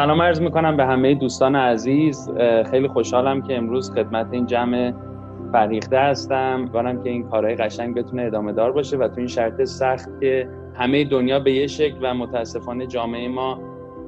سلام عرض می‌کنم به همه دوستان عزیز. خیلی خوشحالم که امروز خدمت این جمع فریخته هستم. برم که این کارهای قشنگ بتونه ادامه دار باشه و تو این شرط سخت که همه دنیا به یه شکل و متاسفانه جامعه ما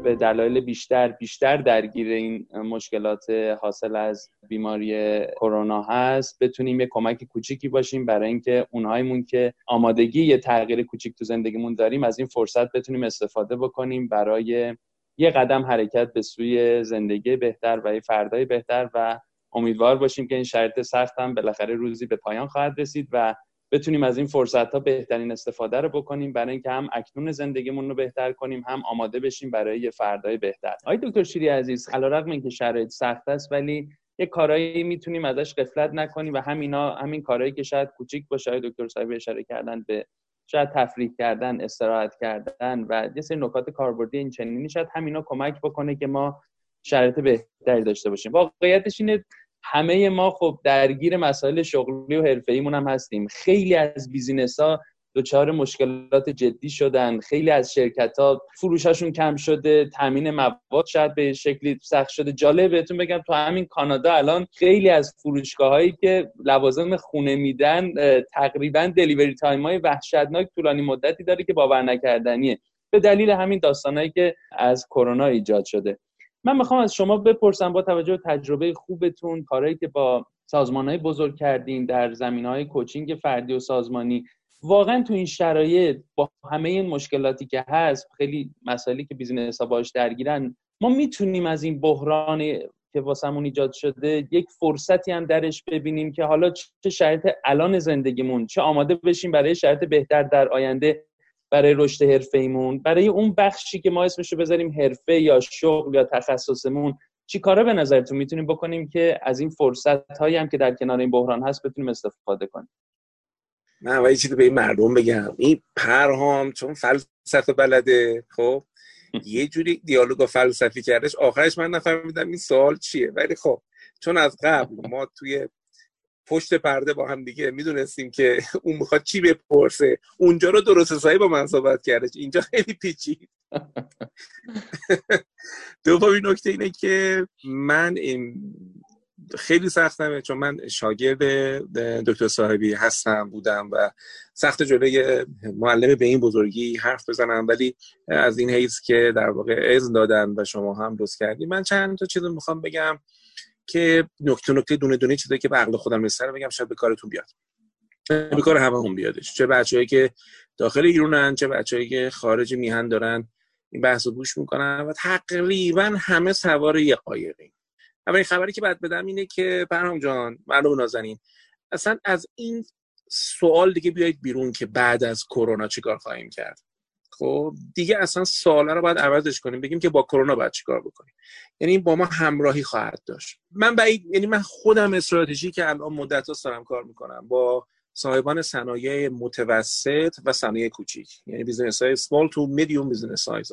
به دلایل بیشتر بیشتر درگیر این مشکلات حاصل از بیماری کرونا هست. بتونیم یه کمک کوچیکی باشیم برای اینکه اونهایمون که آمادگی یه تغییر کوچیک تو زندگیمون داریم از این فرصت بتونیم استفاده بکنیم برای یه قدم حرکت به سوی زندگی بهتر و یه فردای بهتر و امیدوار باشیم که این شرط سخت هم بالاخره روزی به پایان خواهد رسید و بتونیم از این فرصت ها بهترین استفاده رو بکنیم برای اینکه هم اکنون زندگیمون رو بهتر کنیم هم آماده بشیم برای یه فردای بهتر. آقای دکتر شیری عزیز علیرغم اینکه شرایط سخت است ولی یه کارایی می‌تونیم ازش قفلت نکنیم و همینا همین کارهایی که شاید کوچیک باشه دکتر صاحب اشاره کردن به شاید تفریح کردن استراحت کردن و یه سری نکات کاربردی این چنینی شاید همینا کمک بکنه که ما شرایط بهتری داشته باشیم. واقعیتش اینه همه ما خب درگیر مسائل شغلی و حرفه‌ایمون هم هستیم. خیلی از بیزینس ها دچار مشکلات جدی شدن. خیلی از شرکت ها فروشاشون کم شده تامین مواد شاید به شکلی سخت شده. جالب بهتون بگم تو همین کانادا الان خیلی از فروشگاه هایی که لوازم خونه میدن تقریبا delivery time های وحشتناک طولانی مدتی داره که باور نکردنیه. به دلیل همین داستانهایی که از کرونا ایجاد شده. من می‌خوام از شما بپرسم با توجه به تجربه خوبتون کارهایی که با سازمان های بزرگ کردین در زمینه های coaching فردی و سازمانی واقعا تو این شرایط با همه این مشکلاتی که هست خیلی مسائلی که business ها باش درگیرن ما می‌تونیم از این بحران که واسمون ایجاد شده یک فرصتی هم درش ببینیم که حالا چه شرایط الان زندگیمون چه آماده بشیم برای شرایط بهتر در آینده برای رشد حرفه ایمون برای اون بخشی که ما اسمشو بذاریم حرفه یا شغل یا تخصصمون. چی کاره به نظرتون؟ می‌تونیم بکنیم که از این فرصت هایی هم که در کنار این بحران هست بتونیم استفاده کنیم. من اول چیزی به این مردم بگم. این پرهام چون فلسفه بلده خب؟ یه جوری دیالوگ فلسفی کردش. آخرش من نفهمیدم این سوال چیه. ولی خب چون از قبل ما توی پشت پرده با هم دیگه می‌دونستیم که اون می‌خواد چی بپرسه. اونجا رو درست حسابی با من صحبت کرده اینجا خیلی پیچید. دومین نکته اینه که من این خیلی سختمه چون من شاگرد دکتر صاحبی هستم بودم و سخت جلوی معلم به این بزرگی حرف بزنم ولی از این حیث که در واقع اذن دادن و شما هم درست کردیم من چند تا چیز می‌خوام بگم که نکته نکته دونه دونه چیزایی که به عقل خودم رو بگم شاید به کارتون بیاد. به کار همه هم بیادش. چه بچه‌ای که داخل ایرانن چه بچه‌ای که خارج میهن دارن این بحث رو گوش می‌کنن و تقریبا همه سوار یه قایقی اولین خبری که بعد بدم اینه که برام جان معلوم نازنین. اصلا از این سوال دیگه بیایید بیرون که بعد از کرونا چیکار خواهیم کرد. خب دیگه اصلا سوالا رو باید عوضش کنیم بگیم که با کرونا باید چیکار بکنیم. یعنی با ما همراهی خواهد داشت. من بعید یعنی من خودم استراتژی که الان مدت دارم کار می‌کنم با صاحبان صنایع متوسط و صنایع کوچیک. یعنی business های small to medium business size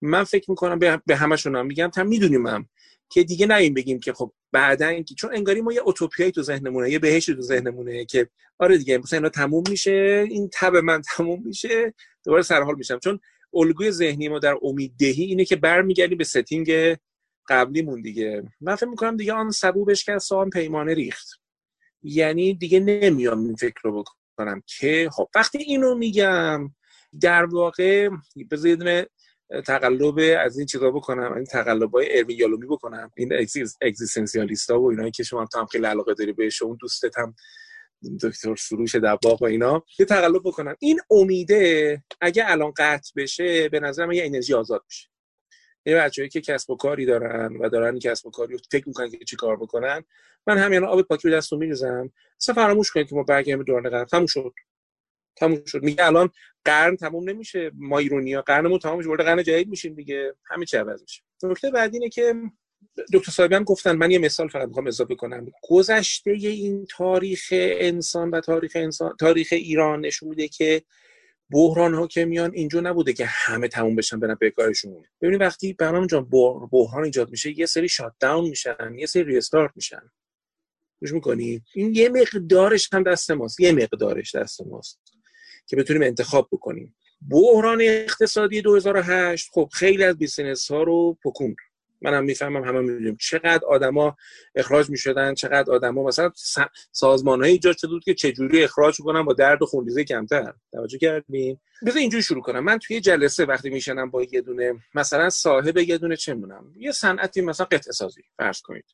من فکر می‌کنم به همشون هم میگم تا می‌دونیم هم که دیگه نیم بگیم که خب بعدا چون انگاری ما یه اوتوپیایی تو ذهنمونه یه بهشتی تو ذهنمونه که آره دیگه مثلا اینا تموم میشه این تب من تموم میشه دوباره سرحال میشم. چون الگوی ذهنی ما در امیددهی اینه که برمیگردیم به ستینگ قبلیمون دیگه. من فکر می‌کنم دیگه آن سبو بشکست آن پیمانه ریخت. یعنی دیگه نمیام این فکر رو بکنم که خب وقتی اینو میگم در واقع بذارید تقلب از این چیزا بکنم این تقلب های ارمی یالومی بکنم. این اگزیستانسیالیست ها و اینایی که شما هم خیلی علاقه داری بهش اون دوستت هم دکتر سروش دباغ و اینا یه تقلب بکنم. این امیده اگه الان قطع بشه به نظر من یه انرژی آزاد میشه. یه بچه‌ای که کسب و کاری دارن و دارن کسب و کاری فکر می‌کنن که چی کار بکنن من همین آب پاکی به دستم میریزم. اصلا فراموش کنید که ما برگردیم دوران قرن تموم شد. تموم شد. میگه الان قرن تموم نمیشه ما ایرونیا قرنمون تموم میشه قرن جدید میشیم دیگه. همه چی عوض میشه. نکته بعدی اینه که دکتر صاحبی هم گفتن من یه مثال فقط می‌خوام اضافه کنم. گذشته این تاریخ انسان و تاریخ انسان تاریخ ایران نشون میده که بحران ها که میان اینجا نبوده که همه تموم بشن برن به کارشون. ببینید وقتی برنامه جان بحران ایجاد میشه یه سری shutdown میشن یه سری restart میشن. گوش می‌کنی؟ این یه مقدارش هم دست ماست یه مقدارش دست ماست. که بتونیم انتخاب بکنیم. بحران اقتصادی 2008 خب خیلی از business ها رو پکوند منم می‌فهمم همه می‌دونیم چقدر آدما اخراج می‌شدن چقدر آدما مثلا سازمان های ایجاد شده بود که چجوری اخراج کنن با درد و خونریزی کمتر. توجه کردین؟ بذار اینجوری شروع کنم. من توی جلسه وقتی میشنم با یه دونه مثلا صاحب یه دونه چه یه صنعتی مثلا قطعه سازی فرض کنید.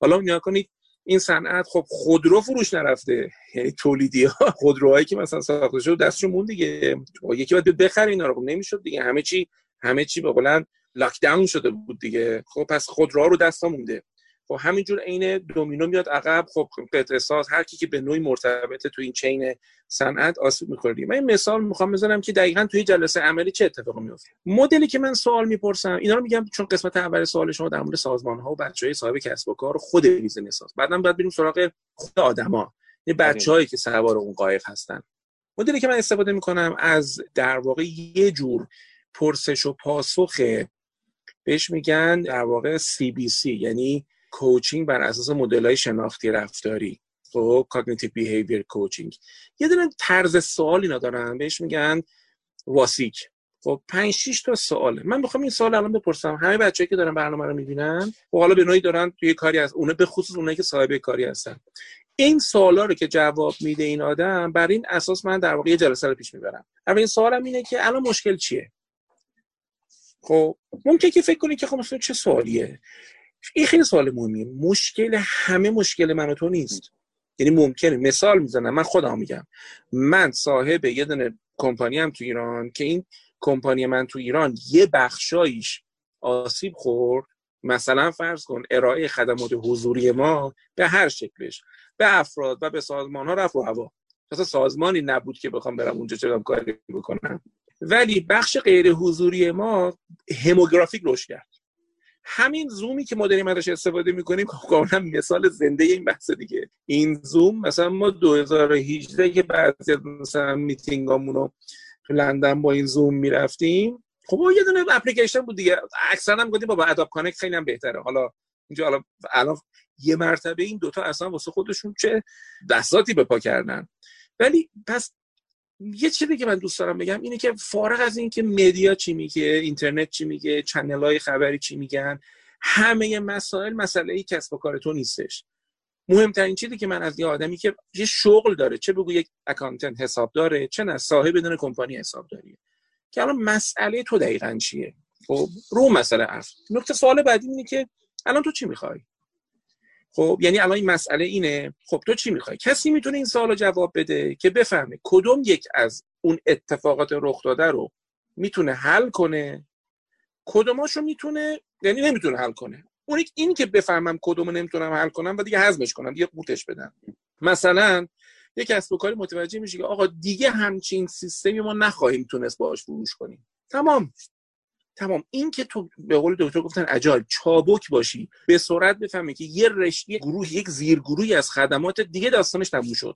حالا نیا کنید این صنعت خب خودرو فروش نرفته. یعنی تولیدی ها خودروهایی که مثلا ساخته شده دستشون مون دیگه. یکی باید بخره اینا رو. خب نمی‌شد دیگه. همه چی همه چی به قولن لاک داون شده بود دیگه. خب پس خودروها رو دستا مونده خب همینجور عین دومینو میاد عقب. خب قطعه ساز هر کی که به نوعی مرتبطه تو این chain صنعت آسیب می‌کنه من این مثال می‌خوام بزنم که دقیقا توی جلسه عملی چه اتفاقی میفته مدلی که من سوال می‌پرسم اینا رو میگم چون قسمت اول سوال شما در مورد سازمان ها و بچهای صاحب کسب و کار خود business ساز. بعدم باید بریم سراغ خود آدما یه بچه‌هایی که سوار اون قایق هستن. مدلی که من استفاده می‌کنم از در واقع یه جور پرسش و پاسخ بهش میگن در واقع CBC یعنی کوچینگ بر اساس مدل های شناختی رفتاری. خب cognitive behavior coaching. یه دونه طرز سوال اینا دارن بهش میگن واسیک خب 5 6 تا سواله. من می‌خوام این سوال الان بپرسم. همه بچه‌ای که دارن برنامه رو می‌بینن و خب حالا به نوعی دارن توی کاری از اونه به خصوص اونایی که صاحب کاری هستن. این سوالا رو که جواب میده این آدم بر این اساس من در واقع یه جلسه رو پیش می‌برم. اولین سوالم اینه که الان مشکل چیه؟ خب ممکنه که فکر کنی که خب چه سوالیه؟ این خیلی سوال مهمیه. مشکل همه مشکل من و تو نیست. یعنی ممکنه. مثال می‌زنم. من خودم میگم. من صاحب یه دونه کمپانی هم تو ایران که این کمپانی من تو ایران یه بخشایش آسیب خورد. مثلا فرض کن ارائه خدمات حضوری ما به هر شکلش. به افراد و به سازمان ها رفت و هوا. مثلا سازمانی نبود که بخوام برم اونجا چه کاری بکنم. ولی بخش غیر حضوری ما هموگرافیک رشد کرد. همین زومی که ما داریم ازش استفاده می‌کنیم کاملا مثال زنده این بحث دیگه. این زوم مثلا ما 2018 که بعضی مثلا میتینگامون رو تو لندن با این زوم می‌رفتیم خب یه دونه اپلیکیشن بود دیگه. اکثرا هم گفتیم بابا اداب کانکت خیلی هم بهتره. حالا اینجا حالا الان یه مرتبه این دوتا اصلا واسه خودشون چه دستاتی به پا کردن. ولی پس یه چیزی که من دوست دارم بگم اینه که فارغ از اینکه media چی میگه اینترنت چی میگه چنل های خبری چی میگن همه مسائل مسئله کسب و کار تو نیستش. مهمترین چیزی که من از یه آدمی که یه شغل داره چه بگو یک accountant حساب داره چه نه صاحب بدون کمپانی حساب داری که الان مسئله تو دقیقا چیه؟ خب رو مسئله اصل. نکته سوال بعدی اینه که الان تو چی می‌خوای؟ خب یعنی الان این مسئله اینه. خب تو چی می‌خوای؟ کسی می‌تونه این سوالو جواب بده که بفهمه کدوم یک از اون اتفاقات رخ داده رو می‌تونه حل کنه؟ کدوماشو می‌تونه یعنی نمی‌تونه حل کنه. اون این که بفهمم کدومو نمی‌تونم حل کنم و دیگه هضمش کنم دیگه قوتش بدم. مثلا یک و کاری متوجه میشه که آقا دیگه همچین سیستمی ما نخواهیم تونست باهاش فروش کنیم. تمام. تمام. این که تو به قول دکتر گفتن اجال چابک باشی به سرعت بفهمی که یه رشته گروه یک زیرگروهی از خدمات دیگه داستانش تموم شد.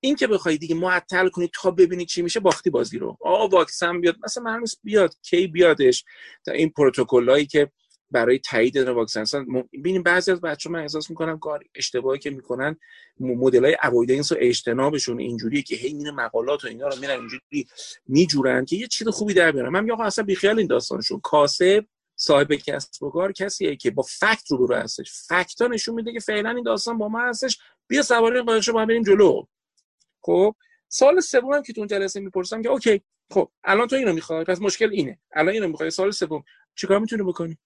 این که بخوای دیگه معطل کنی تا ببینی چی میشه باختی بازی رو. آ واکسن بیاد. مثلا مرموز بیاد کی بیادش؟ تا این پروتکلایی که برای تایید واکسن. ببینیم بعضی از بچه‌ها من احساس می‌کنم کار اشتباهی که می‌کنن مدل های اوایدنس و اجتنابشون اینجوریه که هی میره مقالات و اینا رو میرن اینجوری میجورن که یه چیز خوبی در بیارن. من میگم اصلا بیخیال این داستانشون. کاسب صاحب کسب و کار کسیه که با فکت رو رو هستش. فکت ها نشون میده که فعلا این داستان با ما هستش. بیا سوار این قایق با بریم جلو. خب سوال سومم که تو اون جلسه می‌پرسم که okay خب الان تو اینو می‌خوای؟ پس مشکل اینه. الان اینو می‌خوای؟ سوال سوم. چیکار می‌تونی بکنی؟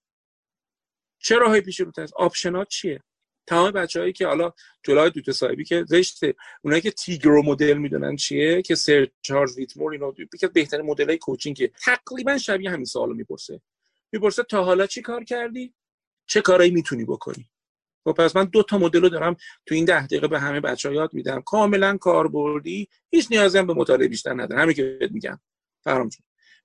چه راهی پیش رو هست option ات چیه؟ تمام بچههایی که حالا جلوی دوت صاحبی که زشته اونایی که the GROW model می‌دونن چیه که سر جان ویتمور اینا که بهترین مدل های coaching که تقریبا شبیه همین سوالو می‌پرسه. می‌پرسه تا حالا چی کار کردی؟ چه کارایی می‌تونی بکنی؟ خب پس من دو تا مدل رو دارم تو این ده دقیقه به همه بچه ها یاد میدم. کاملا کاربردی هیچ نیازی هم به مطالعه بیشتر نداره همین که میگم. فرهام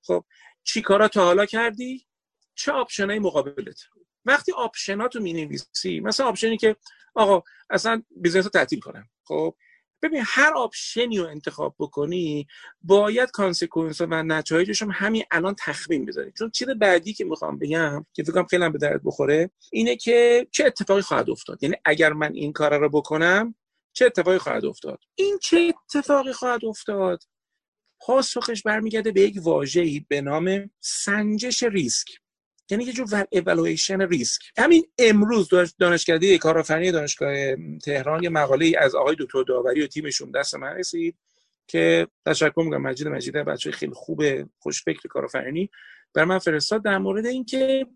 خب چی کارا تا حالا کردی؟ چه option های مقابلت؟ وقتی option ات رو می‌نویسی مثلا option ی که آقا اصلا business رو تعطیل کنم. خب ببین هر option ی رو انتخاب بکنی باید consequence و نتایجش هم همین الان تخمین بذاری. چون چیز بعدی که می‌خوام بگم که فکر کنم خیلی به درد بخوره اینه که چه اتفاقی خواهد افتاد؟ یعنی اگر من این کار رو بکنم چه اتفاقی خواهد افتاد؟ این چه اتفاقی خواهد افتاد؟ پاسخش برمیگرده به یک واژه‌ای به نام سنجش ریسک. یعنی یه جور اولویشن ریسک همین امروز دانشکده کارآفرینی دانشگاه تهران یه مقاله ای از آقای دکتر داوری و تیمشون دست من رسید که تشکر میگم مجید مجید بچه خیلی خوب خوشفکر کارآفرینی. بر من فرستاد در مورد اینکه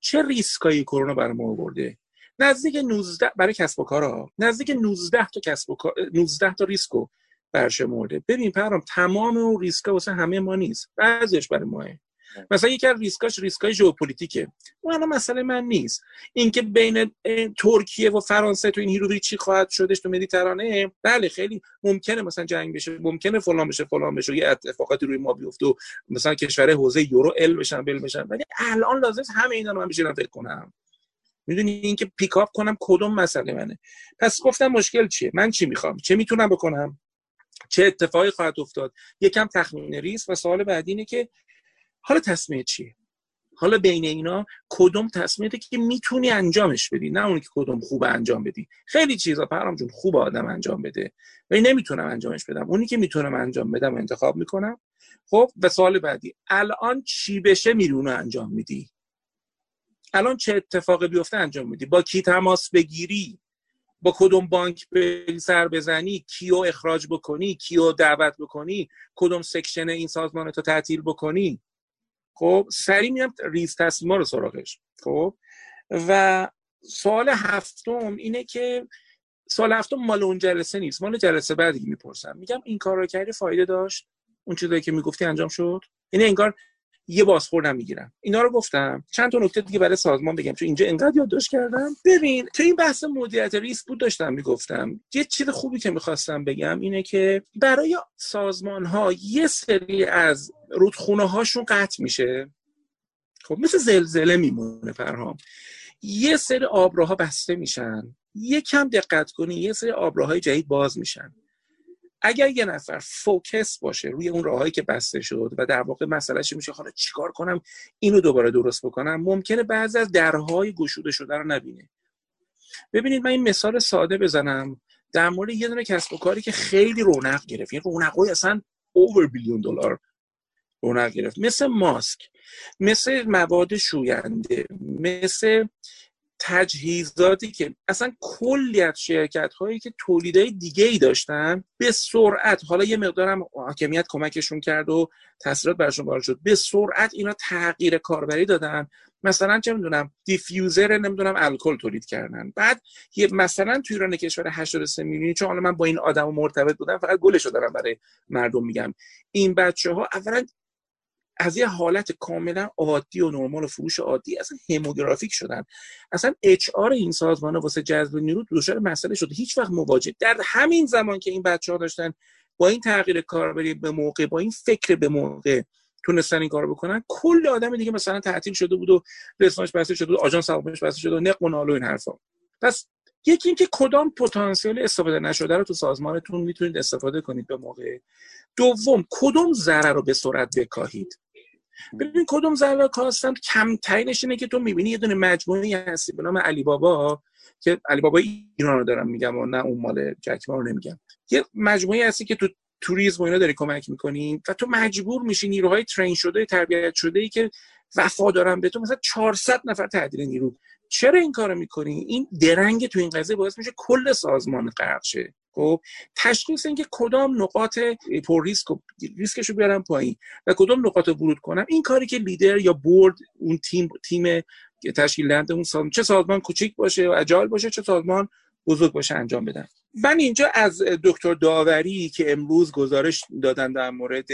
چه ریسکایی کرونا برای ما آورده. نزدیک 19 برای کسب و کارها نزدیک 19 تا کسب و کار 19 تا ریسکو برشمرده ببین فرهام تمام اون ریسکا واسه همه ما نیست. بعضیش برای ماست. مثلا یکی از ریسکاش ریسکای ژئوپلیتیکه. اون الان مسئله من نیست. اینکه بین ترکیه و فرانسه تو این هیروویری چی خواهد شدش تو مدیترانه بله خیلی ممکنه مثلا جنگ بشه ممکنه فلان بشه فلان بشه یه اتفاقاتی روی ما بیفته و مثلا کشور حوزه یورو اِل بشن بِل بشن. ولی الان لازم همه اینا رو من بشینم فکر کنم. می‌دونی اینکه پیکاپ کنم کدوم مسئله منه. پس گفتم مشکل چیه؟ من چی می‌خوام؟ چه می‌تونم بکنم؟ چه اتفاقی خواهد افتاد؟ یکم تخمین ریس و سوال بعدی اینه که حالا تصمیم چیه؟ حالا بین اینا کدوم تصمیمته که می‌تونی انجامش بدی؟ نه اونی که کدوم خوب انجام بدی. خیلی چیزا پرام جون خوب آدم انجام بده. ولی نمی‌تونم انجامش بدم. اونی که می‌تونم انجام بدم انتخاب می‌کنم. خب و سوال بعدی. الان چی بشه میرونه انجام میدی؟ الان چه اتفاقی بیفته انجام میدی؟ با کی تماس بگیری؟ با کدوم بانک به سر بزنی؟ کیو اخراج بکنی؟ کیو دعوت بکنی؟ کدوم section این سازمان تو تعطیل بکنی؟ خب سری میام ریز تصمیما رو سراغش. خب و سوال هفتم اینه که سوال هفتم مال اون جلسه نیست. مال جلسه بعدی می‌پرسم. میگم این کار رو کردی فایده داشت؟ اون چیزایی که می‌گفتی انجام شد؟ یعنی انگار یه بازخور می‌گیرم. اینا رو گفتم. چند تا نکته دیگه برای سازمان بگم. چون اینجا انقدر یادداشت کردم. ببین تو این بحث مدیریت ریسک بود داشتم می‌گفتم. یه چیز خوبی که می‌خواستم بگم اینه که برای سازمان ها یه سری از رودخونه هاشون قطع میشه. خب مثل زلزله میمونه فرهام. یه سری آبراها بسته میشن. یکم دقت کنی یه سری آبراهای جدید باز میشن. اگر یه نفر فوکس باشه روی اون راههایی که بسته شد و در واقع مسئلهش میشه حالا چیکار کنم اینو دوباره درست بکنم ممکنه بعضی از درهای گشوده شده رو نبینه. ببینید من این مثال ساده بزنم. در مورد یه دونه کسب و کاری که خیلی رونق گرفت. این رونقای اصلا اوور بیلیون دلار رونق گرفت. مثل ماسک مثل مواد شوینده مثل تجهیزاتی که اصلا کلی از شرکت هایی که تولیدهای دیگه ای داشتن به سرعت حالا یه مقدارم حاکمیت کمکشون کرد و تاثیرات برشون وارد شد به سرعت اینا تغییر کاربری دادن. مثلا چه می‌دونم دیفیوزر نمی‌دونم الکل تولید کردن. بعد یه مثلا تو ایران کشور 83 میلیونی چون حالا من با این آدم مرتبط بودم فقط گلشو دارم برای مردم میگم. این بچه ها اولا از یه حالت کاملا عادی و نرمال و فروش عادی اصلا هموگرافیک شدن. اصلا اچ آر این سازمان واسه جذب نیرو دچار مسئله شده. هیچ وقت مواجه. در همین زمان که این بچه ها داشتن با این تغییر کاربری به موقع با این فکر به موقع تونستن این کارو بکنن کل آدم دیگه مثلا تعطیل شده بود و رسانش بسته شده بود آژانس هواپیماش بسته شده و نق و این حرفا. پس یکی اینکه کدام پتانسیل استفاده نشده رو تو سازمانتون می‌تونید استفاده کنید به موقع. دوم کدوم ضرر رو به سرعت بکاهید؟ ببین کدوم ضرر کاستن کمترینش اینه که تو می‌بینی یه دونه مجموعی هستی. به نام علی بابا که علی بابا ایران رو دارم میگم و نه اون مال جکما رو نمیگم. یه مجموعی هستی که تو توریسم و اینا داری کمک می‌کنی و تو مجبور میشی نیروهای ترین شده تربیت شده ای که وفا دارن به تو مثلا 400 نفر تعدیل نیرو. چرا این کارو می‌کنی؟ این درنگ تو این قضیه باعث میشه کل سازمان غرق شه. خب تشخیص اینکه کدام نقاط پر ریسک و ریسکشو بیارم پایین و کدام نقاط ورود کنم این کاری که لیدر یا بورد اون تیم تیم تشکیل دهنده اون سازمان چه سازمان کوچیک باشه و اجایل باشه چه سازمان بزرگ باشه انجام بدن. من اینجا از دکتر داوری که امروز گزارش دادن در مورد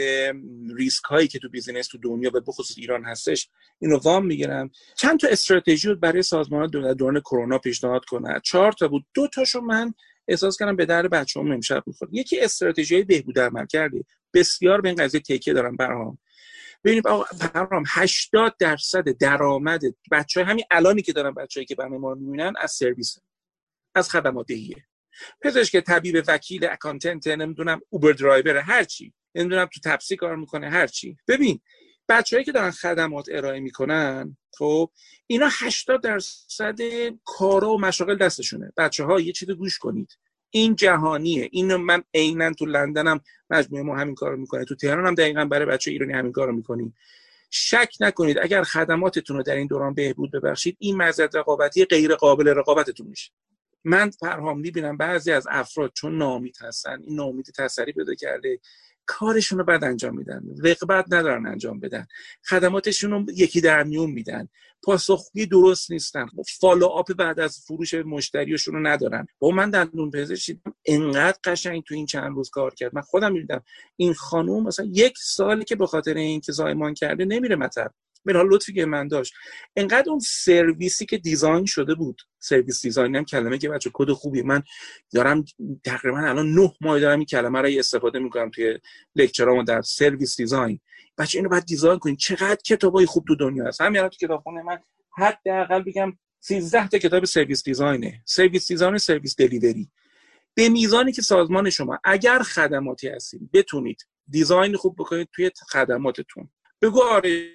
ریسک هایی که تو بیزینس تو دنیا و بخصوص ایران هستش اینو وام می‌گیرم. چند تا استراتژی برای سازمان دوران کرونا پیشنهاد کنه چهار تا بود. دو تاشو من احساس کردم به در بچه‌ام امشب می‌خوره. یکی استراتژی بهبود عمل کرده بسیار به این قضیه تکیه دارم برام. ببینید آقا فرهام 80 درصد درآمد بچه همین الانی که دارن بچه‌ای که برنامه ما می‌بینن از سرویس از خدمات دهیه پزشک طبیب وکیل accountant نمی‌دونم Uber driver هر چی. نمی‌دونم تو تپسی کار می‌کنه هر چی. ببین بچههایی که دارن خدمات ارائه می‌کنن خب اینا 80 درصد کارا و مشاغل دستشونه. بچه ها یه چیز گوش کنید. این جهانیه. اینو من عینا تو لندنم مجموعه ما همین کارو می‌کنه. تو تهران هم دقیقا برای بچه ایرانی همین کارو می‌کنیم. شک نکنید اگر خدماتتون رو در این دوران بهبود ببخشید این مزد رقابتی غیر قابل رقابتتون میشه. من فرهام می‌بینم بعضی از افراد چون نامید هستن این نامید تسری پیدا کرده کارشون رو بعد انجام میدن رقبت ندارن انجام بدن. خدماتشون رو یکی در میون میدن. پاسخگویی درست نیستن. فالو آپ بعد از فروش مشتریشون رو ندارن. با من دندون پزشک دیدم انقدر قشنگ تو این چند روز کار کرد. من خودم می‌دیدم این خانوم مثلا یک سالی که به خاطر اینکه زایمان کرده نمیره مطب. حال لطفی که من داشت. انقدر اون سرویسی که design شده بود service design هم کلمه که بچه کد خوبی من دارم تقریبا الان نه ماه دارم این کلمه رو استفاده می‌کنم توی lecture امو در service design. بچه اینو باید design کنین. چقدر کتابای خوب تو دنیا هست. همین الان تو کتابخونه من حداقل بگم 13 تا کتاب service design ه. service design service delivery. به میزانی که سازمان شما اگر خدماتی هستید بتونید design خوب بکنید توی خدماتتون. بگو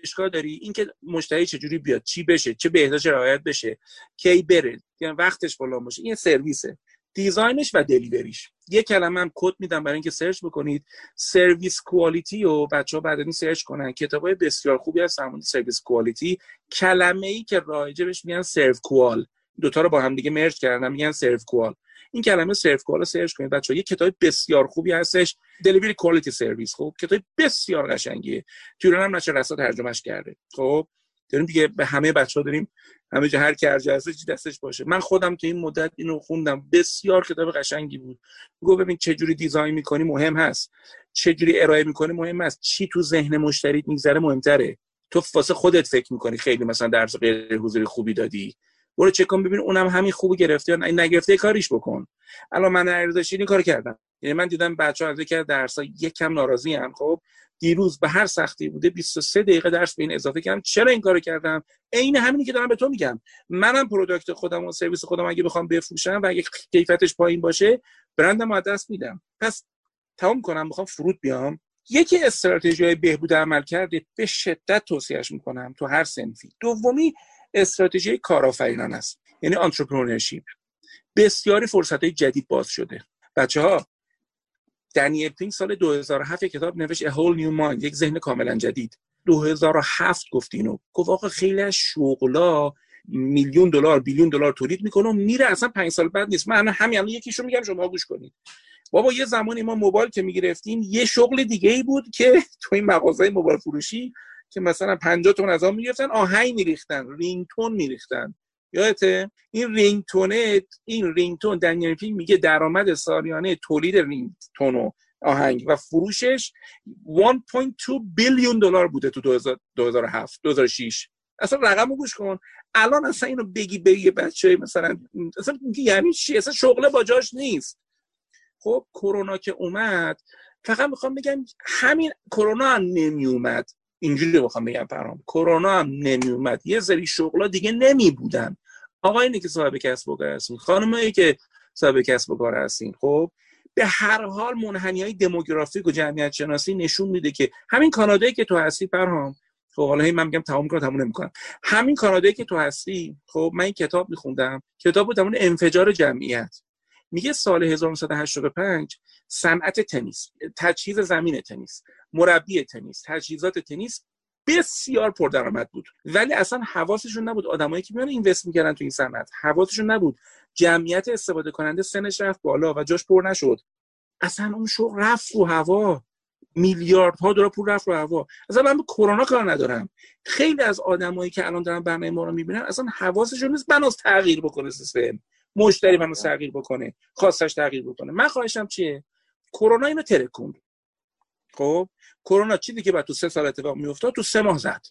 اشکال داری؟ اینکه مشتری چجوری بیاد؟ چی بشه؟ چه بهداشت رعایت بشه؟ کی بره؟ یعنی وقتش فلان باشه. این سرویسه. design ش و delivery ش. یه کلمه هم کد میدم برای اینکه search بکنید. service quality و بچه ها بعد این search کنن. کتاب های بسیار خوبی هست همون service quality. کلمه ای که رایجه بهش میگن SERVQUAL. دوتا رو با هم دیگه مرج کردن میگن سرو کوال. این کلمه سرو کوال رو سرچ کنید بچه ها. یه کتاب بسیار خوبی هستش دلیوری کوالیتی سرویس خب کتاب بسیار قشنگیه. تورن هم نشه رسا ترجمهش کرده. خب داریم دیگه به همه بچه ها داریم همه جا هر کی هر چی دستش باشه. من خودم تو این مدت اینو خوندم. بسیار کتاب قشنگی بود. گو ببین چه جوری دیزاین می‌کنی مهم هست. چه جوری ارائه می‌کنی مهم هست. چی تو ذهن مشتریت میگذره مهمتره. تو واسه خودت فکر می‌کنی خیلی مثلا درس غیر حضوری خوبی دادی. برو چک کن ببین اونم همین خوبی گرفته یا نگرفته کاریش بکن. الان من ارزشی این کار کردم. یعنی من دیدم بچه‌ها از یک درس ها یکم ناراضی هم خب دیروز به هر سختی بوده 23 دقیقه درس به این اضافه کردم. چرا این کارو کردم؟ عین همینی که دارم به تو میگم. منم product خودم و سرویس خودم اگه بخوام بفروشم و اگه کیفیتش پایین باشه برندم از دست میدم. پس تمام کنم می‌خوام فرود بیام. یکی استراتژی های بهبود عمل کرده به شدت توصیهش می‌کنم تو هر صنفی. دومی استراتژی کارآفرینان است یعنی entrepreneurship. بسیاری فرصت های جدید باز شده. بچه ها دنیل پینک سال 2007 کتاب نوشت A Whole New Mind یک ذهن کاملا جدید. 2007 گفت اینو. گفت آقا خیلی از شغلا میلیون دلار billion دلار تولید می‌کنه و میره اصلا پنج سال بعد نیست. من همین الان یکیشو میگم شما گوش کنید. بابا یه زمانی ما موبایل که می‌گرفتیم یه شغل دیگه ای بود که تو این مغازه موبایل فروشی که مثلا 50 تومن از آن می‌گرفتن آهنگ میریختن ringtone میریختن. یادته؟ این ringtone ه این ringtone دنیل پینک میگه درآمد سالیانه تولید ringtone و آهنگ و فروشش 1.2 billion دلار بوده تو 2007 2006 اصلا رقم گوش کن. الان اصلا اینو بگی بگی بچه مثلا اصلا یعنی چی؟ اصلا شغل با جاش نیست. خب کرونا که اومد فقط می‌خوام بگم همین کرونا هم نمی اومد اینجوری بخوام بگم فرام کرونا هم نمی اومد یه سری شغلا دیگه نمی بودن آقایانی که صاحب کسب و کار هستین. خانمایی که صاحب کسب و کار هستین. خب به هر حال منحنی های دموگرافیک و جمعیت شناسی نشون میده که همین کانادایی که تو هستی فرهام خب حالا من میگم تمام کنم تموم نمی‌کنم. همین کانادایی که تو هستی خب من این کتاب میخوندم. کتاب بود اون انفجار جمعیت. میگه سال 1985 صنعت تنیس تجهیز زمین تنیس. مربی تنیس تجهیزات تنیس بسیار پردرآمد بود. ولی اصلا حواسشون نبود آدمایی که میان اینوست می‌کردن تو این صنعت. حواسشون نبود. جمعیت استفاده کننده سنش رفت بالا و جاش پر نشد. اصلا اون شغل رفت رو هوا. میلیاردها دلار پول رفت رو هوا. اصلا من به کرونا کار ندارم. خیلی از آدمایی که الان دارن برنامه ما رو می‌بینن اصلا حواسشون نیست بناس تغییر بکنه سیستم. مشتری منو تغییر بکنه. خواستش تغییر بکنه. من خواهشم چیه؟ کرونا اینو ترکوند. خب کرونا چیزی که بعد تو سه سال اتفاق میافتاد تو سه ماه زد.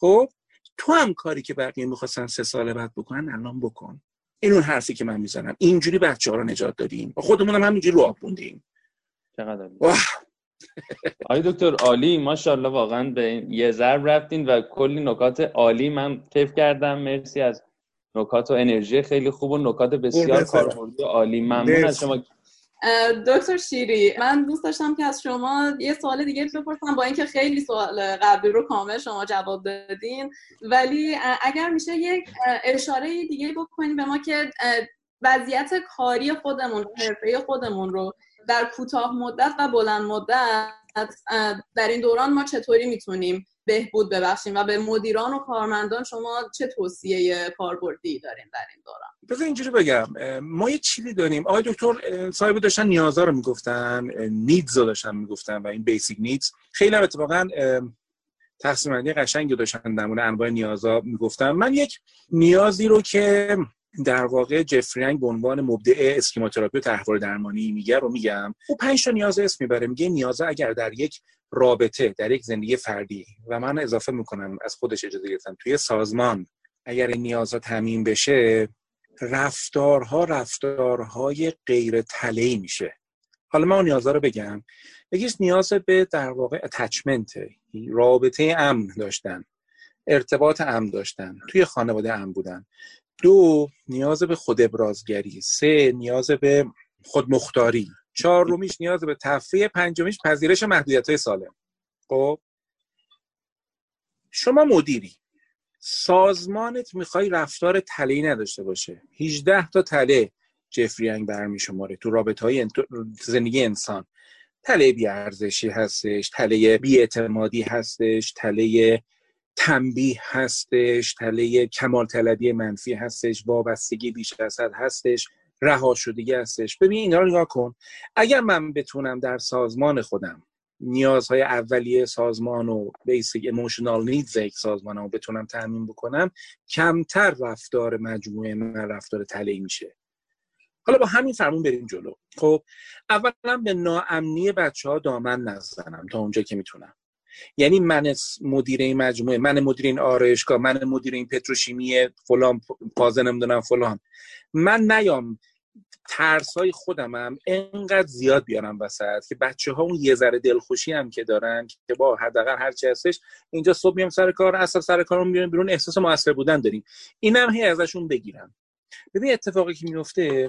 خب تو هم کاری که بقیه می‌خواستن سه سال بعد بکنن الان بکن. این اون حرفی که من می‌زنم. اینجوری بچه ها رو نجات دادیم. و خودمون هم همینجوری رو آبوندیم چقدر آقای دکتر عالی ماشاءالله واقعا به یه ضرب رفتین و کلی نکات عالی من کیف کردم. مرسی از نکات و انرژی خیلی خوب و نکات بسیار کاربردی عالی. ممنون از شما. دکتر شیری من دوست داشتم که از شما یه سوال دیگه بپرسم با اینکه خیلی سوال قبلی رو کامل شما جواب دادین. ولی اگر میشه یک اشاره دیگه بکنید به ما که وضعیت کاری خودمون حرفه خودمون رو در کوتاه مدت و بلند مدت در این دوران ما چطوری می‌تونیم بهبود ببخشیم. و به مدیران و کارمندان شما چه توصیه کاربردی داریم در این دوران؟ بذار اینجوری بگم ما یه چیزی داریم. آقای دکتر صاحب داشتن نیازها رو می‌گفتن نیدز رو داشتن می‌گفتن و این بیسیک نیدز. خیلی هم اتفاقا تقسیم بندی قشنگی داشتن در مورد انواع نیازها می‌گفتن. من یک نیازی رو که در واقع جفری یانگ به عنوان مبدع schema therapy و طرحواره درمانی میگه رو میگم او پنج تا نیاز اسم می‌بره. میگه نیاز اگر در یک رابطه در یک زندگی فردی و من اضافه می‌کنم از خودش اجازه گرفتم توی سازمان اگر این نیازها تامین بشه رفتارها رفتارهای غیر تله‌ای میشه. حالا من اون نیازها رو بگم. یکیش نیاز به در واقع attachment رابطه امن داشتن ارتباط امن داشتن توی خانواده امن بودن. دو نیاز به خود ابرازگری. سه نیاز به خودمختاری چهارمیش نیاز به تفریح. پنجمیش پذیرش محدودیت های سالم. خب؟ شما مدیری سازمانت می‌خوای رفتار تلهی نداشته باشه. 18 تا تله جفری برمی شماره تو رابطه های زندگی انسان. تله بیارزشی هستش تله بیاعتمادی هستش تله تنبیه هستش تله کمال طلبی منفی هستش وابستگی بیش از حد هستش رها شدگی هستش. ببین اینا رو نگاه کن. اگر من بتونم در سازمان خودم نیازهای اولیه سازمان و بیسیک ایموشنال نیدز یک سازمان رو بتونم تامین بکنم کمتر رفتار مجموعه من رفتار تلهی میشه. حالا با همین فرمون بریم جلو. خب اولا به ناامنی بچه ها دامن نزنم تا اونجا که می‌تونم. یعنی من مدیر این مجموعه من مدیر این آرایشگاه من مدیر این پتروشیمی فلان پازه نمی‌دونم فلان. من نیام. ترس های خودمم انقدر زیاد بیارم وسط که بچه ها اون یه ذره دلخوشی هم که دارن که با حداقل هر چی هستش اینجا صبح میام سر کار اصلا سر کارم میام بیرون احساس موثر بودن داریم. اینم هی ازشون بگیرم. ببین اتفاقی که میفته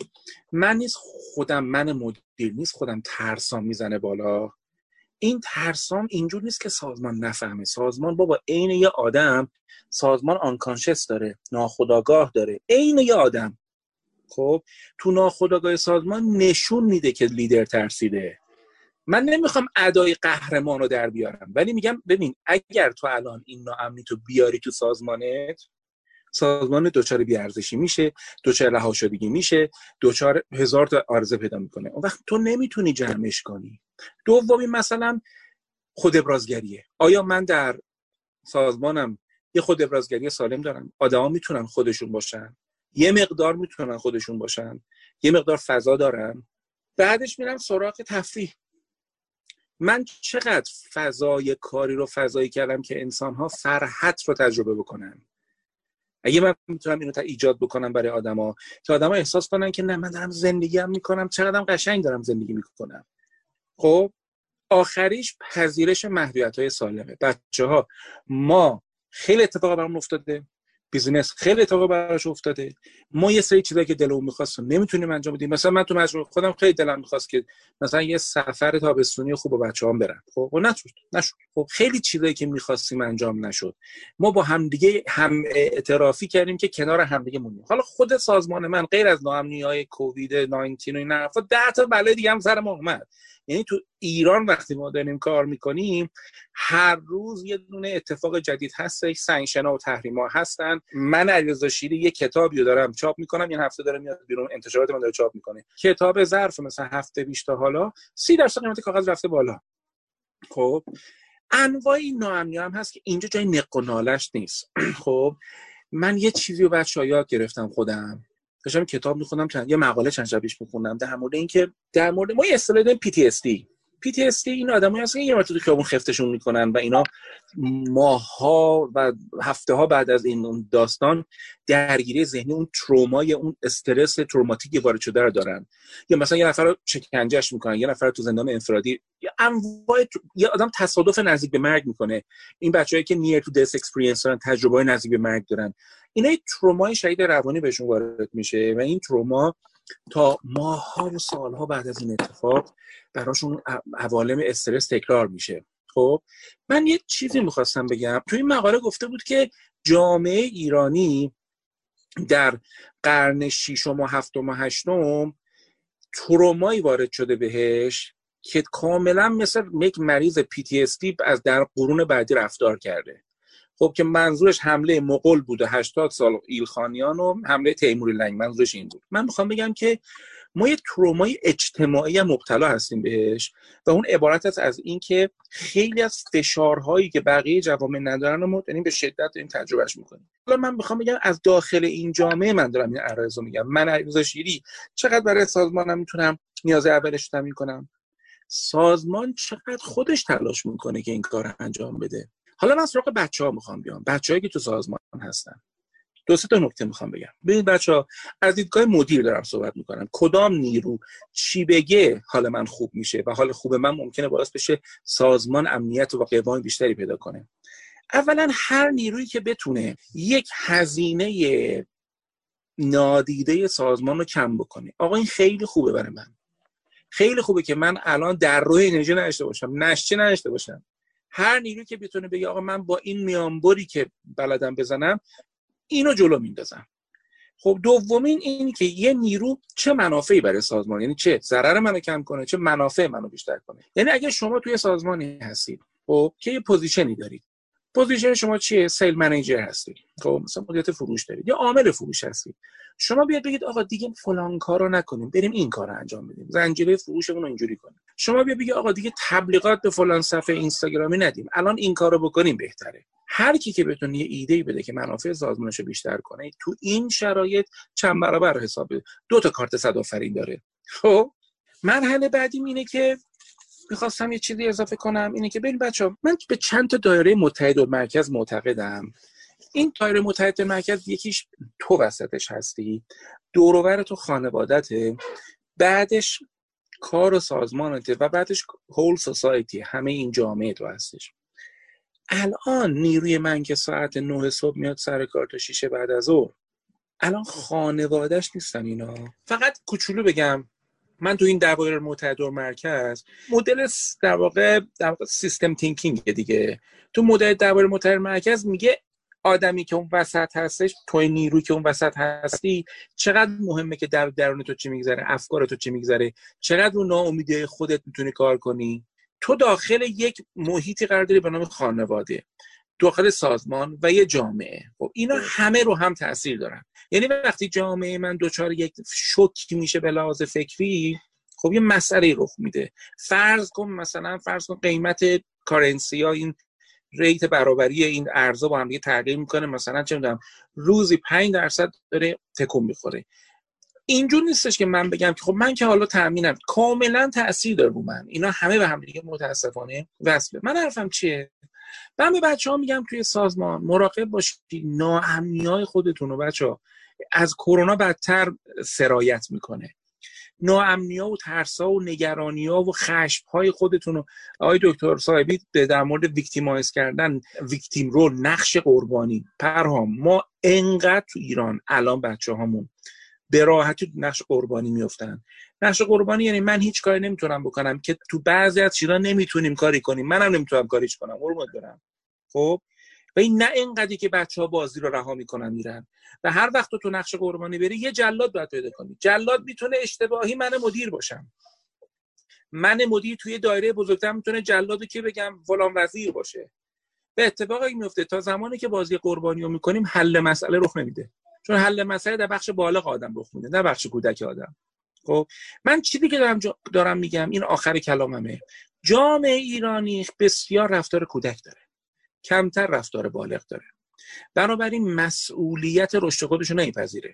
من نیست خودم من مدیر نیست خودم ترسام می‌زنه بالا. این ترسام اینجور نیست که سازمان نفهمه. سازمان بابا عین یه آدم سازمان آنکانشس داره ناخداگاه داره. عین یه آدم. خب تو ناخداگاه سازمان نشون میده که لیدر ترسیده. من نمی‌خوام ادای قهرمان رو در بیارم ولی میگم ببین اگر تو الان این ناامنی تو بیاری تو سازمانت سازمان دوچار بیارزشی میشه دوچار رها شدگی میشه دوچار هزار تا آرزه پیدا می‌کنه. اون وقت تو نمی‌تونی جمعش کنی. دومی مثلا خود ابرازگریه. آیا من در سازمانم یه خود ابرازگری سالم دارم؟ آدما می‌تونن خودشون باشن. یه مقدار می‌تونن خودشون باشن. یه مقدار فضا دارن. بعدش میرم سراغ تفریح. من چقدر فضای کاری رو فضایی کردم که انسان ها فرحت رو تجربه بکنن؟ اگه من می‌تونم اینو تا ایجاد بکنم برای آدما که آدما احساس کنن که نه من دارم زندگی هم می‌کنم چقدرم قشنگ دارم زندگی می‌کنم. خب آخریش پذیرش محدودیت های سالمه. بچه ها ما خیلی اتفاق برام افتاده. بیزینس خیلی اتفاق براش افتاده. ما یه سری چیزایی که دلمون می‌خواست نمی‌تونیم انجام بدیم. مثلا من تو مجموعه خودم خیلی دلم می‌خواست که مثلا یه سفر تابستونی خوب با بچه‌هام برم. خب و نشد نشد. خب خیلی چیزایی که می‌خواستیم انجام نشد. ما با همدیگه هم اعترافی کردیم که کنار همدیگه مونیم حالا خود سازمان من غیر از ناامنی کووید 19 و این حرفا 10 تا بلای دیگه هم سر ما اومد. یعنی تو ایران وقتی ما داریم کار می‌کنیم هر روز یه دونه اتفاق جدید هستش سنگشنا و تحریما هستن. من علیرضا شیری یه کتابی دارم چاپ می‌کنم این هفته داره میاد بیرون انتشارات من داره چاپ می‌کنه. کتاب ظرف مثلا هفته بیش تا حالا سی درصد قیمت کاغذ رفته بالا. خب انواع ناامنی هم هست که اینجا جای نق نیست. خب من یه چیزی رو بچه‌ها یاد گرفتم خودم. داشتم کتاب می‌خونم چند یه مقاله چند شب پیش میخوندم در مورد اینکه در مورد ما یه اصطلاح داریم PTSD PTSD این آدمایی هستن که یه مرتبه خیابون خفتشون می‌کنن و اینا ماه‌ها و هفته ها بعد از این داستان درگیری ذهنی اون ترومای اون استرس تروماتیکی وارد شده رو دارن. یا مثلا یه نفر رو شکنجهش می‌کنن یه نفر رو تو زندان انفرادی یا انواع یه آدم تصادف نزدیک به مرگ می‌کنه. این بچه‌ای که near to death experience دارن تجربه نزدیک به مرگ دارن. اینا ترومای شدید روانی بهشون وارد میشه و این تروما تا ماهها و سالها بعد از این اتفاق براشون عوالم استرس تکرار میشه. خب من یه چیزی می‌خواستم بگم. توی این مقاله گفته بود که جامعه ایرانی در قرن ششم و هفتم و هشتم ترومایی وارد شده بهش که کاملا مثل یک مریض PTSD از در قرون بعدی رفتار کرده. خب که منظورش حمله مغول بوده 80 سال ایلخانیان و حمله تیموری لنگ منظورش این بود. من می‌خوام بگم که ما یه ترومای اجتماعی مبتلا هستیم بهش و اون عبارت است از اینکه خیلی از فشارهایی که بقیه جوامع ندارن رو داریم به شدت این تجربهش می‌کنیم. حالا من می‌خوام بگم از داخل این جامعه من دارم این عرض میگم. من علیرضا شیری چقدر برای سازمانم می‌تونم نیاز اولش تامین کنم؟ سازمان چقدر خودش تلاش می‌کنه که این کار انجام بده؟ حالا من سراغ بچه ها می‌خوام بیام. بچه‌هایی که تو سازمان هستن. دو سه تا نکته می‌خوام بگم. ببین بچه ها از دیدگاه مدیر دارم صحبت می‌کنم. کدام نیرو چی بگه حال من خوب میشه و حال خوب من ممکنه باعث بشه سازمان امنیت و قوام بیشتری پیدا کنه. اولا هر نیرویی که بتونه یک هزینه نادیده سازمان رو کم بکنه. آقا این خیلی خوبه برای من. خیلی خوبه که من الان در روی انرژی نداشته باشم. نشچه نداشته باشم. هر نیرویی که بتونه بگه آقا من با این میانبری که بلدم بزنم اینو جلو میندازم. خب دومین این که یه نیرو چه منافعی برای سازمان؟ یعنی چه ضرر منو کم کنه چه منافع منو بیشتر کنه؟ یعنی اگه شما توی سازمانی هستید خب که یه position ی دارید position شما چیه؟ sale manager هستید خب مثلا مدیریت فروش دارید یا عامل فروش هستید شما بیاد بگید آقا دیگه فلان کارو نکنیم. بریم این کار رو انجام بدیم. زنجیره فروشمون رو اینجوری کنیم. شما بیا بگید آقا دیگه تبلیغات به فلان صفحه اینستاگرامی ندیم. الان این کارو بکنیم بهتره. هر کی که بتونه یه ایده بده که منافع سازمانش بیشتر کنه تو این شرایط چند برابر حساب دو تا کارت صد آفرین داره. خب مرحله بعدی اینه که می‌خواستم یه چیزی اضافه کنم اینه که ببین بچه من به چند تا دایره متحد و مرکز معتقدم. این دایره متحد مرکز یکیش تو وسطش هستی. دوروبر تو خانوادته. بعدش کار و سازمانته و بعدش هول سوسایتی همه این جامعه تو هستش. الان نیروی من که ساعت نه صبح میاد سر کار تا شیشه بعد از ظهر. الان خانوادهش نیستن اینا. فقط کوچولو بگم. من تو این دوایر متحد و مرکز مدل در واقع در واقع سیستم تینکینگ دیگه. تو مدل دوایر متحد مرکز میگه آدمی که اون وسط هستش توی نیروی که اون وسط هستی چقدر مهمه که در درون تو چی میگذره افکار تو چی میگذره چقدر اون ناامیدی خودت می‌تونی کار کنی. تو داخل یک محیطی قرار داری به نام خانواده. داخل سازمان و یه جامعه. خب اینا همه رو هم تاثیر دارن. یعنی وقتی جامعه من دچار یک شوک میشه به لحاظ فکری خب یه مسئله رخ میده. فرض کن مثلا فرض کن قیمت کارنسی ها این ریت برابری این ارزا با هم دیگه تغییر می‌کنه. مثلا چه می‌دونم روزی 5 درصد داره تکون می‌خوره. اینجور نیستش که من بگم که خب من که حالا تامینم کاملا تاثیر داره رو من. اینا همه به هم دیگه متاسفانه وصله. من حرفم چیه؟ من به بچه ها میگم توی سازمان مراقب باشید ناامنی های خودتون رو بچه ها از کرونا بدتر سرایت می‌کنه. ناامنی ها و ترس ها و نگرانی ها و خشم های خودتون رو آقای دکتر صاحبی در مورد victimize کردن victim رو نقش قربانی. پرهام ما انقدر تو ایران الان بچه هامون به راحتی نقش قربانی میفتن نقش قربانی یعنی من هیچ کاری نمی‌تونم بکنم که تو بعضی از چیزا نمی‌تونیم کاری کنیم. منم نمی‌تونم کاریش کنم. قربونت برم. خب؟ و این نه اینقدری که بچه ها بازی رو رها می‌کنن میرن. و هر وقت تو, نقش قربانی بری یه جلاد باید پیدا کنی. جلاد می‌تونه اشتباهی من مدیر باشم. من مدیر توی دایره بزرگتر می‌تونه جلاد که بگم فلان وزیر باشه. به اتفاقی میفته تا زمانی که بازی قربانی رو می‌کنیم حل مسئله رخ نمیده. چون حل مسئله در بخش بالغ آدم رخ میده نه بخش کودک آدم. خب من چیزی که دارم دارم میگم این آخر کلاممه. جامعه ایرانی بسیار رفتار کودک داره. کمتر رفتار بالغ داره. بنابراین مسئولیت رشد خودش رو نمیپذیره.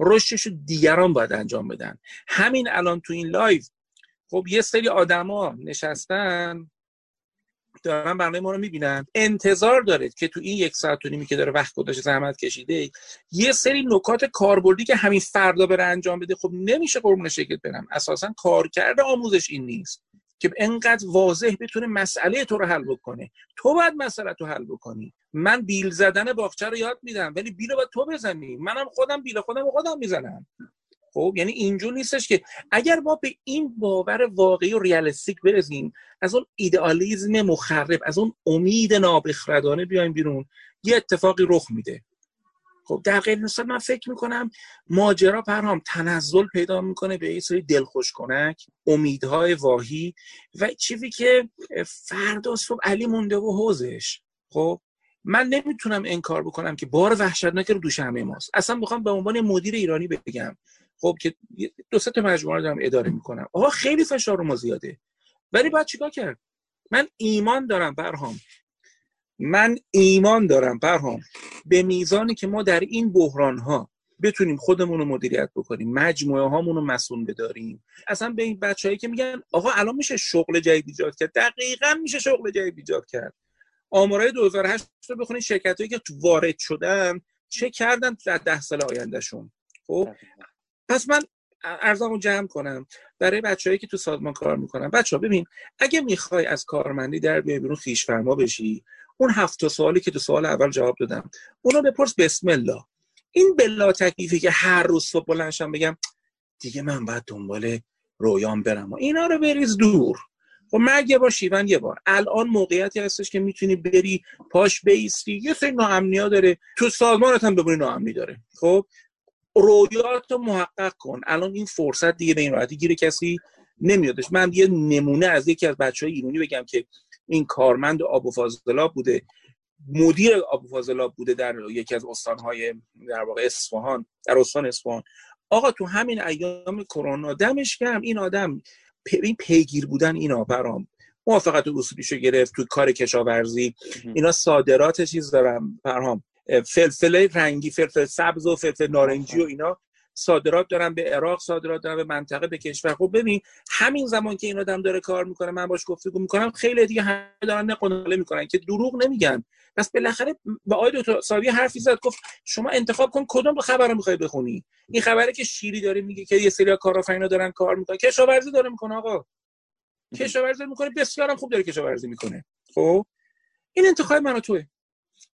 رشدش دیگران باید انجام بدن. همین الان تو این live خب یه سری آدما نشستن دارن برنامه ما رو می‌بینن. انتظار دارید که تو این یک ساعت و نیمی که داره وقت گذاشته زحمت کشیده یه سری نکات کاربردی که همین فردا بره انجام بده خب نمیشه قربون شکلت برم. اساسا کارکرد آموزش این نیست که انقدر واضح بتونه مسئله تو رو حل بکنه. تو باید مسئله تو حل بکنی. من بیل زدن باغچه رو یاد میدم ولی بیل باید تو بزنی. منم خودم بیل خودم خودم می‌زنم. خب یعنی اینجور نیستش که اگر ما به این باور واقعی و ریالستیک برسیم از اون ایدئالیزم مخرب از اون امید نابخردانه بیایم بیرون یه اتفاقی رخ میده. خب در غیر من فکر می‌کنم ماجرا پرهام تنزل پیدا می‌کنه به یه سری دلخوش کنک امیدهای واهی و چیزی که فردا صبح علی مونده و حوزش. خب من نمی‌تونم انکار بکنم که بار وحشتناک رو دوش همه ماست. اصلا می‌خوام به عنوان مدیر ایرانی بگم. خب که دو سه تا مجموعه رو دارم اداره می‌کنم. آقا خیلی فشار ما زیاده. ولی باید چیکار کرد؟ من ایمان دارم برهام. من ایمان دارم برهام. به میزانی که ما در این بحران ها بتونیم خودمون رو مدیریت بکنیم مجموعه هامون رو مسئول بداریم. اصلا به این بچههایی که میگن آقا الان میشه شغل جدید ایجاد کرد. دقیقا میشه شغل جدید ایجاد کرد. آمارای 2008 رو بخونید شرکت هایی که وارد شدن چه کردن در ده سال آیندهشون؟ خب؟ پس من ارزامو جمع کنم برای بچههایی که تو سازمان کار می‌کنن. بچه ها ببین اگه می‌خوای از کارمندی در بیای بیرون خیش فرما بشی. اون هفت سوالی که تو سوال اول جواب دادم اونو بپرس بسم الله. این بلا تکلیفی که هر روز صبح بلنشم بگم دیگه من باید دنبال رویان برم. و اینا رو بریز دور. خب مرگ یه بار شیون یه بار. الان موقعیتی هستش که می‌تونی بری پاش بیستی یه سری ناامنی داره. تو سازمانت هم ببینی ناامنی داره. خب؟ رویات رو محقق کن. الان این فرصت دیگه به این راحتی گیر کسی نمیادش. من یه نمونه از یکی از بچه های ایرانی بگم که این کارمند آب و فاضلاب بوده. مدیر آب و فاضلاب بوده در یکی از استانهای در واقع اصفهان در استان اصفهان. آقا تو همین ایام کرونا دمش گرم. این آدم این پیگیر بودن اینا برام موافقت اصولیشو گرفت تو کار کشاورزی. اینا صادرات چیز دارم برام فلفل رنگی فلفل سبز و فلفل نارنجی و اینا صادرات دارن به عراق صادرات دارن به منطقه به کشور. خب ببین همین زمان که این آدم داره کار می‌کنه من باش گفتگو می‌کنم خیلی دیگه همه دارن نقناله می‌کنن که دروغ نمیگن. پس بالاخره با آقای دکتر ساوی حرفی زد گفت شما انتخاب کن کدوم خبر رو می‌خوای بخونی؟ این خبره که شیری داره میگه که یه سری کارآفرینا دارن کار می‌کنن. کشاورزی داره می‌کنه آقا. کشاورزی می‌کنه بسیارم خوب داره کشاورزی می‌کنه. خب؟ این انتخاب من و توه.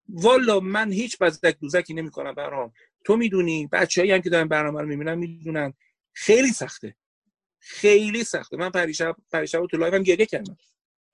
والا من هیچ بزک دوزکی نمی‌کنم برام. تو می‌دونی بچه‌ای هم که دارن برنامه رو می‌بینن می‌دونن. خیلی سخته. خیلی سخته. من پریشب پریشب تو live م گریه کردم.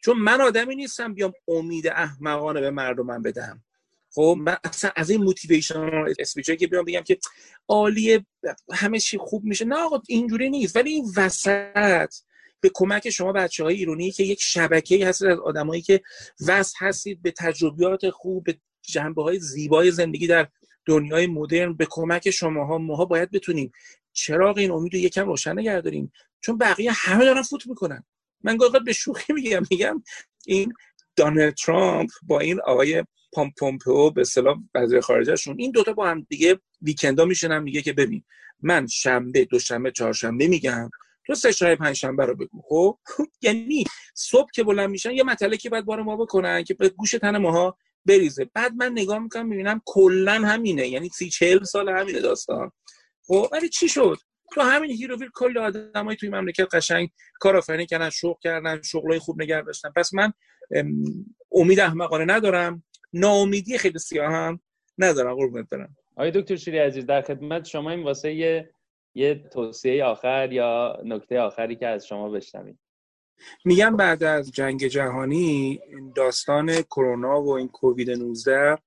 چون من آدمی نیستم بیام امید احمقانه به مردمم بدم خب من اصلا از این motivation speech که بیام بگم که عالیه همه چی خوب میشه. نه آقا اینجوری نیست. ولی این وسط به کمک شما بچه های ایرانی که یک شبکه هست از آدمایی که وصل هستید به تجربیات خوب به جنبه های زیبای زندگی در دنیای مدرن به کمک شماها. ماها باید بتونیم چراغ این امید رو یکم روشن نگه داریم. چون بقیه همه دارن فوت می‌کنن. من گاهی به شوخی میگم میگم این دونالد ترامپ با این آقای پام پومپئو به اصطلاح وزیر خارجهشون این دوتا با هم دیگه ویکندا میشنم میگه که ببین من شنبه دوشنبه چهارشنبه میگم تو سه شنبه رو بگو. خب؟ یعنی صبح که بلند میشن یه مطلبی که بعد بار ما بکنن که به گوش تن ماها بریزه. بعد من نگاه می‌کنم می‌بینم کلا همینه. یعنی سی چهل سال همینه داستان. خب؟ ولی چی شد؟ تو همین هیر و ویر کل آدمای توی مملکت قشنگ کارآفرینی کردن شغل کردن شغلای خوب نگه داشتن. پس من امید احمقانه ندارم. ناامیدی خیلی سیاه ندارم. قربونت برم. آقای دکتر شیری عزیز در خدمت شما این واسه یه یه توصیه آخر یا نکته آخری که از شما بشنویم. میگم بعد از جنگ جهانی داستان کرونا و این کووید 19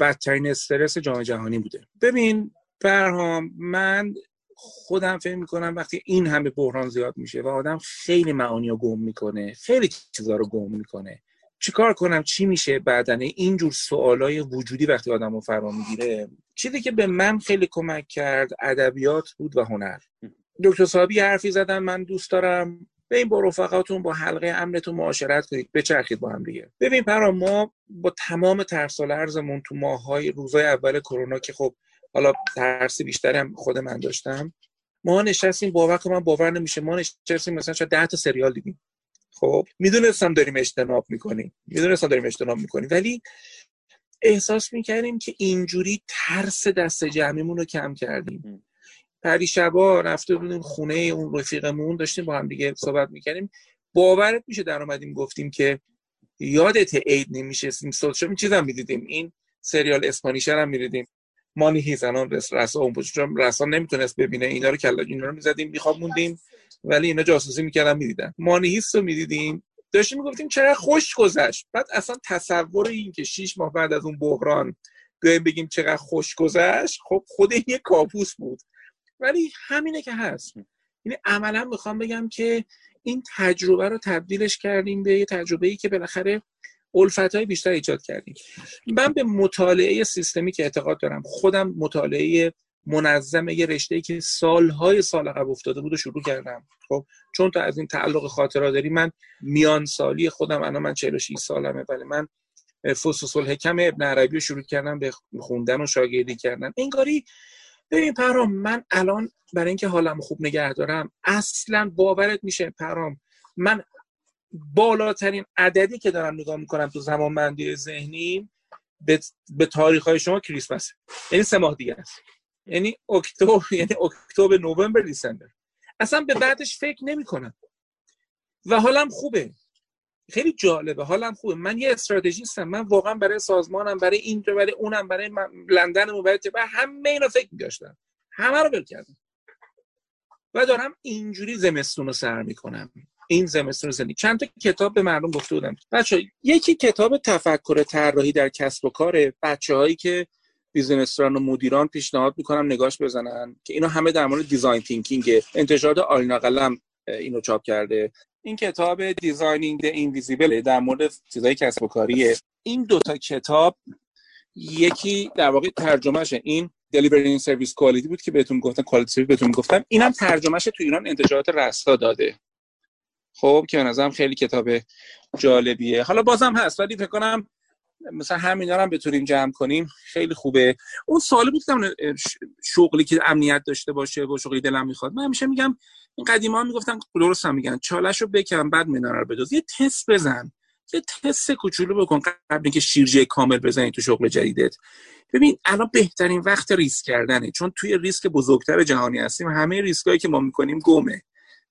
بدترین استرس جامعه جهانی بوده. ببین فرهام من خودم فکر می‌کنم وقتی این همه بحران زیاد میشه و آدم خیلی معانی رو گم می‌کنه خیلی چیزا رو گم می‌کنه. چیکار کنم؟ چی میشه بعدن؟ اینجور سوالای وجودی وقتی آدم رو فرا می‌گیره چیزی که به من خیلی کمک کرد ادبیات بود و هنر. دکتر صاحبی حرفی زدن من دوست دارم. به این با رفقاتون با حلقه امنتون معاشرت کنید. بچرخید با هم دیگه. ببین پرا ما با تمام ترس و لرزمون تو ماهای روزای اول کرونا که خب حالا ترس بیشتری هم خود من داشتم ما نشستیم باور من باور نمیشه ما نشستیم مثلا شاید 10 تا سریال دیدیم. خب می‌دونستم داریم اجتناب می‌کنیم می‌دونستم داریم اجتناب می‌کنیم ولی احساس می‌کردیم که اینجوری ترس دست جمعیمون رو کم کردیم. پریشبا رفته بودیم خونه اون رفیقمون داشتیم با هم دیگه صحبت می‌کردیم. باورت میشه در اومدیم گفتیم که یادت عید نمیشه سوشال چیزم می‌دیدیم. این سریال اسپانیشر هم می‌دیدیم. مانی هیزنان رس رسا اون چون رسا نمی‌تونست ببینه. اینا رو کلا اینا رو می‌زدیم میخواب موندیم ولی اینا جاسوسی می‌کردن می‌دیدن. مانی هیس رو می‌دیدیم. داشتیم می‌گفتیم چرا خوش گذشت. بعد اصلا تصور این که شیش ماه بعد از اون بحران بیایم بگیم چقدر خوش گذشت خب خود این یه کابوس بود. ولی همینه که هست. یعنی عملا می‌خوام بگم که این تجربه رو تبدیلش کردیم به یه تجربه ای که بالاخره الفت های بیشتر ایجاد کردیم. من به مطالعه سیستمی که اعتقاد دارم خودم مطالعه منظم یه رشته که سالهای سال قبل افتاده بود و شروع کردم. خب چون تو از این تعلق خاطره داری من میان سالی خودم الان من 46 سالمه ولی من فصوص الحکم ابن عربی رو شروع کردم به خوندن و شاگردی کردن. انگاری ببین پرام من الان برای اینکه حالم خوب نگه دارم اصلا باورت میشه پرام من بالاترین عددی که دارم نگاه می‌کنم تو زمان بندی ذهنی به, به تاریخ های شما کریسمس یعنی سه ماه دیگه است. یعنی اکتبر یعنی اکتبر نوامبر دیسمبر. اصلا به بعدش فکر نمی کنم و حالم خوبه. خیلی جالبه. حالم خوبه. من یه استراتژیستم. من واقعا برای سازمانم برای این برای اونم برای لندن و برای همه اینا فکر می‌داشتم. همه رو بل کردم. و دارم اینجوری زمستون رو سر می‌کنم. این زمستون زندگی. چند تا کتاب به مردم گفته بودم. بچه یکی کتاب تفکر طراحی در کسب و کار بچه هایی که business owner ان و مدیران پیشنهاد می‌کنم نگاش بزنن که اینا همه در مورد design thinking انتشارات آریانا قلم اینو چاپ کرده. این کتاب Designing the Invisible در مورد چیزای کسب و کاریه. این دوتا کتاب یکی در واقع ترجمهشه. این Delivering Service Quality بود که بهتون گفتم quality بهتون گفتم. اینم ترجمهش تو ایران انتشارات رستا داده. خب که نظرم خیلی کتاب جالبیه. حالا بازم هست ولی فکر کنم مثلا همینا هم بتونیم جمع کنیم. خیلی خوبه. اون سالی بود که شغلی که امنیت داشته باشه و شغلی دلم می‌خواد. من همیشه میگم این قدیما می‌گفتن درست هم میگن چالش رو بکن بعد مناره رو بدوز. یه تست بزن. یه تست کوچولو بکن قبل اینکه شیرجه کامل بزنی تو شغل جدیدت. ببین الان بهترین وقت ریسک کردنه. چون توی ریسک بزرگتر جهانی هستیم. همه ریسکایی که ما می‌کنیم گمه.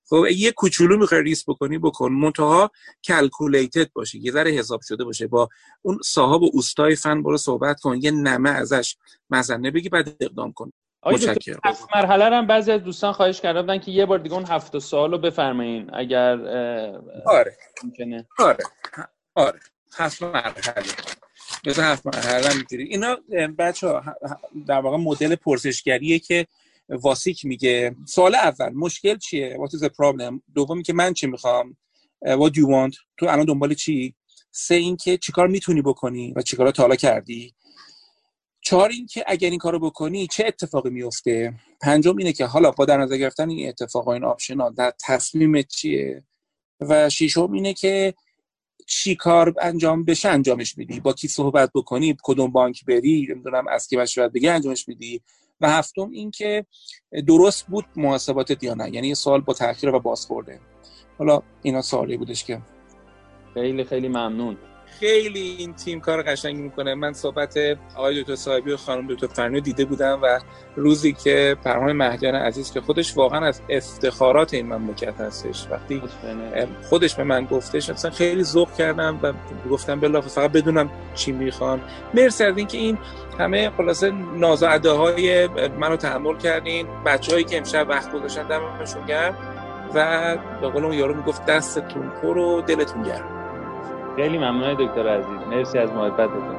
خب یه کوچولو می‌خوای ریس بکنی بکن. منتها کلکولیتد باشه یه ذره حساب شده باشه. با اون صاحب و اوستای فن برو صحبت کن. یه نمه ازش مزنه بگی بعد اقدام کن. متشکرم. مرحله هم بعضی از دوستان خواهش کردن که یه بار دیگه اون هفت سوال رو بفرمایین. اگر آره. ممکنه. آره. آره. هفت مرحله. مثل هفت مرحله می‌گیری. اینا بچه ها در واقع مدل پرسشگریه که واسیک میگه. سوال اول مشکل چیه؟ What is the problem? دومی که من چی می‌خوام؟ What do you want? تو الان دنبال چی؟ سه اینکه چیکار می‌تونی بکنی و چیکارا تا حالا کردی؟ چهار اینکه اگر این کارو بکنی چه اتفاقی میفته؟ پنجم اینه که حالا با در نظر گرفتن این اتفاق و این option در تصمیم چیه؟ و ششم اینه که چی کار انجام بشه انجامش میدی. با کی صحبت بکنی؟ کدوم بانک بری؟ نمی‌دونم از کی مشورت بگیری انجامش میدی. و هفتم این که درست بود محاسبات یا نه یعنی یه سوال با تاخیر و بازخورده. حالا اینا سوالی بودش که. خیلی خیلی ممنون. خیلی این تیم کار قشنگی می‌کنه. من صحبت آقای دکتر صاحبی و خانم دکتر فرنو دیده بودم و روزی که پرهام مهدیان عزیز که خودش واقعا از افتخارات این مملکت هستش وقتی خودش به من گفتش اصلا خیلی ذوق کردم و گفتم بلا فقط بدونم چی می‌خوان. مرسی از اینکه این همه خلاصه نازعده های منو تحمل کردین. بچههایی که امشب وقت گذاشتن دمشون گرم و به قول اون یارو می‌گفت دستتون پر و دلتون گرم. خیلی ممنون دکتر عزیز. مرسی از محبتتون.